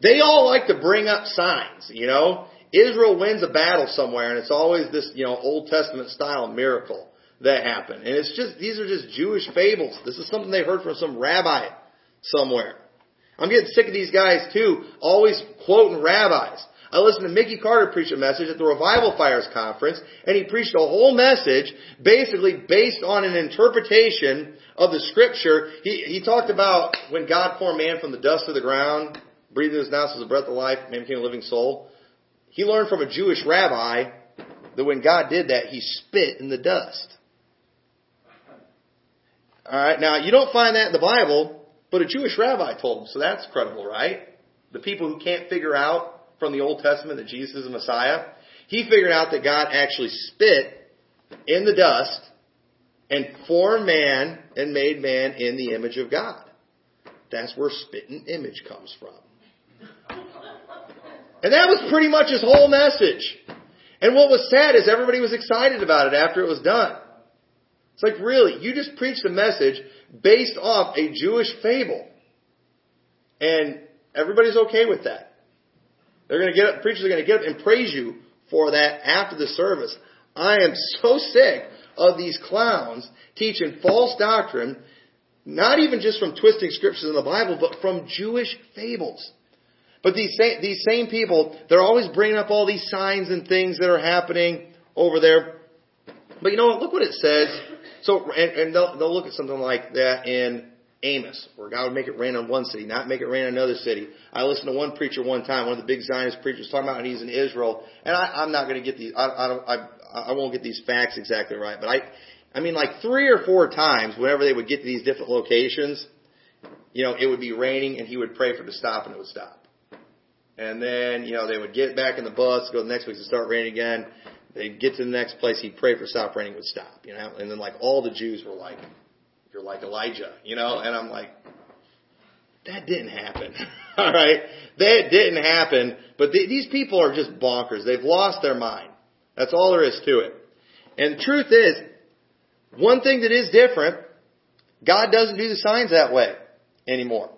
They all like to bring up signs, you know. Israel wins a battle somewhere and it's always this, you know, Old Testament style miracle that happened. And it's just, these are just Jewish fables. This is something they heard from some rabbi somewhere. I'm getting sick of these guys too, always quoting rabbis. I listened to Mickey Carter preach a message at the Revival Fires conference, and he preached a whole message basically based on an interpretation of the scripture. He, he talked about when God formed man from the dust of the ground, breathed his nostrils the breath of life, man became a living soul. He learned from a Jewish rabbi that when God did that, he spit in the dust. Alright, now you don't find that in the Bible, but a Jewish rabbi told him, so that's credible, right? The people who can't figure out from the Old Testament that Jesus is the Messiah, he figured out that God actually spit in the dust and formed man and made man in the image of God. That's where spit and image comes from. And that was pretty much his whole message. And what was sad is everybody was excited about it after it was done. It's like, really, you just preached a message based off a Jewish fable. And everybody's okay with that. They're going to get up, preachers are going to get up and praise you for that after the service. I am so sick of these clowns teaching false doctrine, not even just from twisting scriptures in the Bible, but from Jewish fables. But these same, these same people, they're always bringing up all these signs and things that are happening over there. But you know what? Look what it says. So, and, and they'll, they'll look at something like that in Amos, where God would make it rain on one city, not make it rain on another city. I listened to one preacher one time, one of the big Zionist preachers talking about and he's in Israel, and I, I'm not going to get these. I, I don't. I, I won't get these facts exactly right, but I, I mean, like three or four times, whenever they would get to these different locations, you know, it would be raining, and he would pray for it to stop, and it would stop. And then, you know, they would get back in the bus, go the next week to start raining again. They'd get to the next place, he'd pray for stop raining, would stop. You know, and then like all the Jews were like, you're like Elijah, you know? And I'm like, that didn't happen. All right? That didn't happen. But the, these people are just bonkers. They've lost their mind. That's all there is to it. And the truth is, one thing that is different, God doesn't do the signs that way anymore.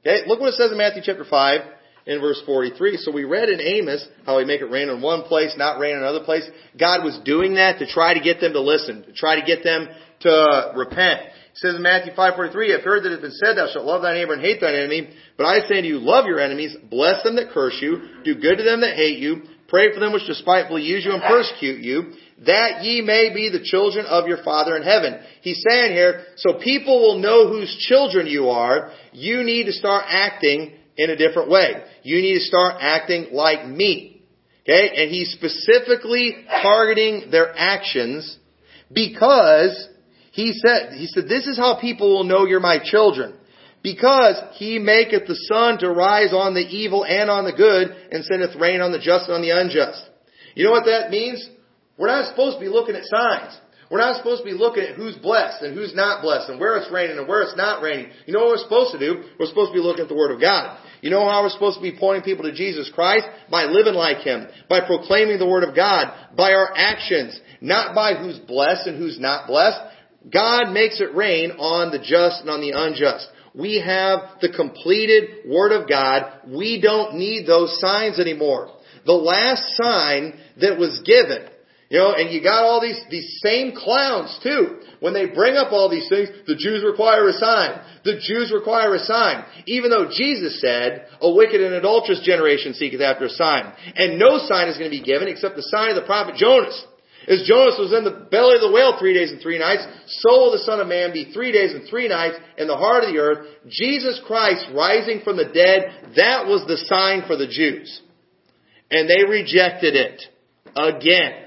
Okay? Look what it says in Matthew chapter 5 in verse 43. So we read in Amos how he make it rain in one place, not rain in another place. God was doing that to try to get them to listen, to try to get them to repent. It says in Matthew 5:43, "I've heard that it has been said, Thou shalt love thy neighbor and hate thine enemy. But I say to you, love your enemies, bless them that curse you, do good to them that hate you, pray for them which despitefully use you and persecute you, that ye may be the children of your Father in heaven." He's saying here, so people will know whose children you are. You need to start acting in a different way. You need to start acting like me. Okay? And he's specifically targeting their actions because he said, he said, this is how people will know you're my children. Because he maketh the sun to rise on the evil and on the good, and sendeth rain on the just and on the unjust. You know what that means? We're not supposed to be looking at signs. We're not supposed to be looking at who's blessed and who's not blessed and where it's raining and where it's not raining. You know what we're supposed to do? We're supposed to be looking at the Word of God. You know how we're supposed to be pointing people to Jesus Christ? By living like Him. By proclaiming the Word of God. By our actions. Not by who's blessed and who's not blessed. God makes it rain on the just and on the unjust. We have the completed Word of God. We don't need those signs anymore. The last sign that was given, you know, and you got all these, these same clowns too. When they bring up all these things, the Jews require a sign. The Jews require a sign. Even though Jesus said, a wicked and adulterous generation seeketh after a sign. And no sign is going to be given except the sign of the prophet Jonas. As Jonas was in the belly of the whale three days and three nights, so will the Son of Man be three days and three nights in the heart of the earth. Jesus Christ rising from the dead, that was the sign for the Jews. And they rejected it. Again.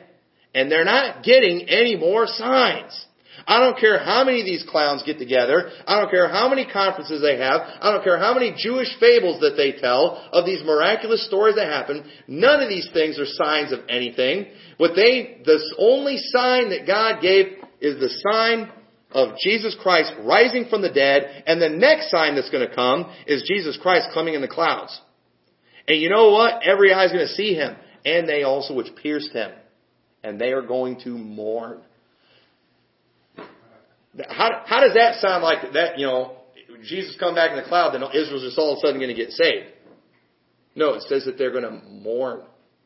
And they're not getting any more signs. I don't care how many of these clowns get together. I don't care how many conferences they have. I don't care how many Jewish fables that they tell of these miraculous stories that happen. None of these things are signs of anything. What they, the only sign that God gave is the sign of Jesus Christ rising from the dead, and the next sign that's going to come is Jesus Christ coming in the clouds. And you know what? Every eye is going to see him, and they also which pierced him, and they are going to mourn. How, how does that sound like that, you know, Jesus come back in the cloud, then Israel's just all of a sudden going to get saved? No, it says that they're going to mourn.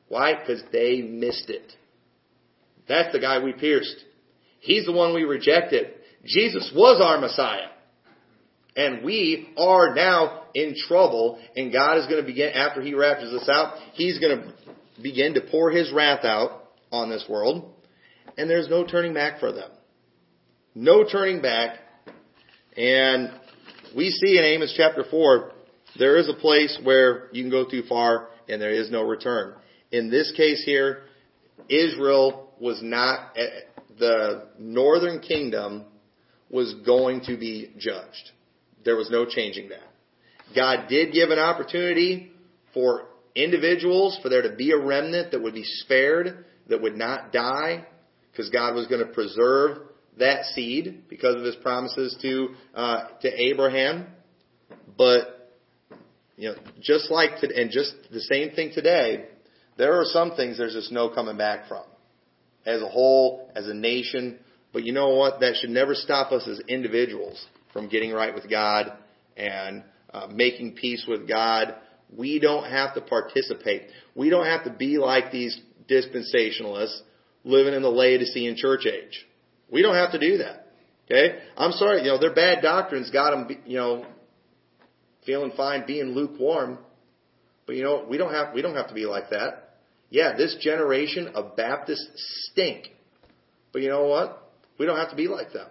Why? Because they missed it. That's the guy we pierced. He's the one we rejected. Jesus was our Messiah. And we are now in trouble, and God is going to begin, after He raptures us out, He's going to begin to pour His wrath out on this world, and there's no turning back for them. No turning back. And we see in Amos chapter 4, there is a place where you can go too far and there is no return. In this case here, Israel was not, eh, the northern kingdom was going to be judged. There was no changing that. God did give an opportunity for individuals, for there to be a remnant that would be spared, that would not die, because God was going to preserve that seed because of his promises to uh, to Abraham. But you know, just like to, and just the same thing today, there are some things there's just no coming back from, as a whole, as a nation. But you know what? That should never stop us as individuals from getting right with God and uh, making peace with God. We don't have to participate. We don't have to be like these dispensationalists living in the Laodicean church age. We don't have to do that. Okay? I'm sorry, you know, their bad doctrines got them, you know, feeling fine being lukewarm. But you know, we don't have we don't have to be like that. Yeah, this generation of Baptists stink. But you know what? We don't have to be like them.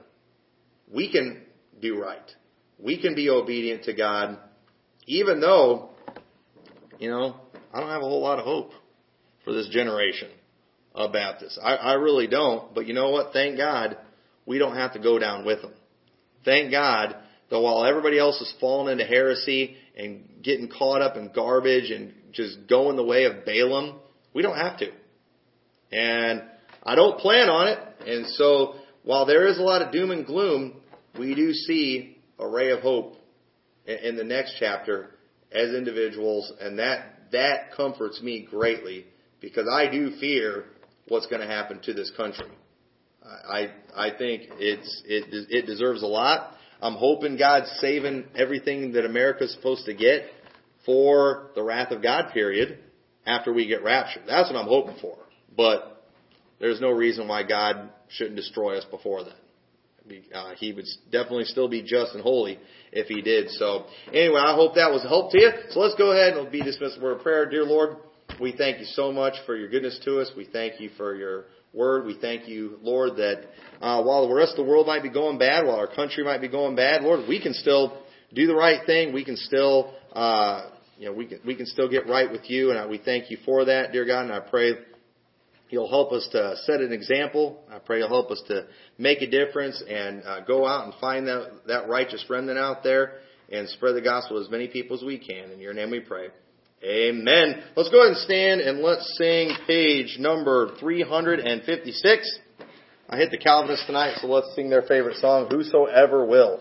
We can do right. We can be obedient to God, even though, you know, I don't have a whole lot of hope for this generation a Baptist. I, I really don't. But you know what? Thank God we don't have to go down with them. Thank God that while everybody else is falling into heresy and getting caught up in garbage and just going the way of Balaam, we don't have to. And I don't plan on it. And so while there is a lot of doom and gloom, we do see a ray of hope in the next chapter as individuals, and that that comforts me greatly because I do fear what's going to happen to this country. I I think it's it it deserves a lot. I'm hoping God's saving everything that America's supposed to get for the wrath of God period after we get raptured. That's what I'm hoping for. But there's no reason why God shouldn't destroy us before then. Uh, he would definitely still be just and holy if he did. So anyway, I hope that was a help to you. So let's go ahead and be dismissed with a prayer. Dear Lord, we thank you so much for your goodness to us. We thank you for your word. We thank you, Lord, that uh, while the rest of the world might be going bad, while our country might be going bad, Lord, we can still do the right thing. We can still, uh, you know, we can we can still get right with you, and we thank you for that, dear God. And I pray you'll help us to set an example. I pray you'll help us to make a difference and uh, go out and find that that righteous remnant out there and spread the gospel to as many people as we can. In your name we pray. Amen. Let's go ahead and stand and let's sing page number 356. I hit the Calvinists tonight, so let's sing their favorite song, Whosoever Will.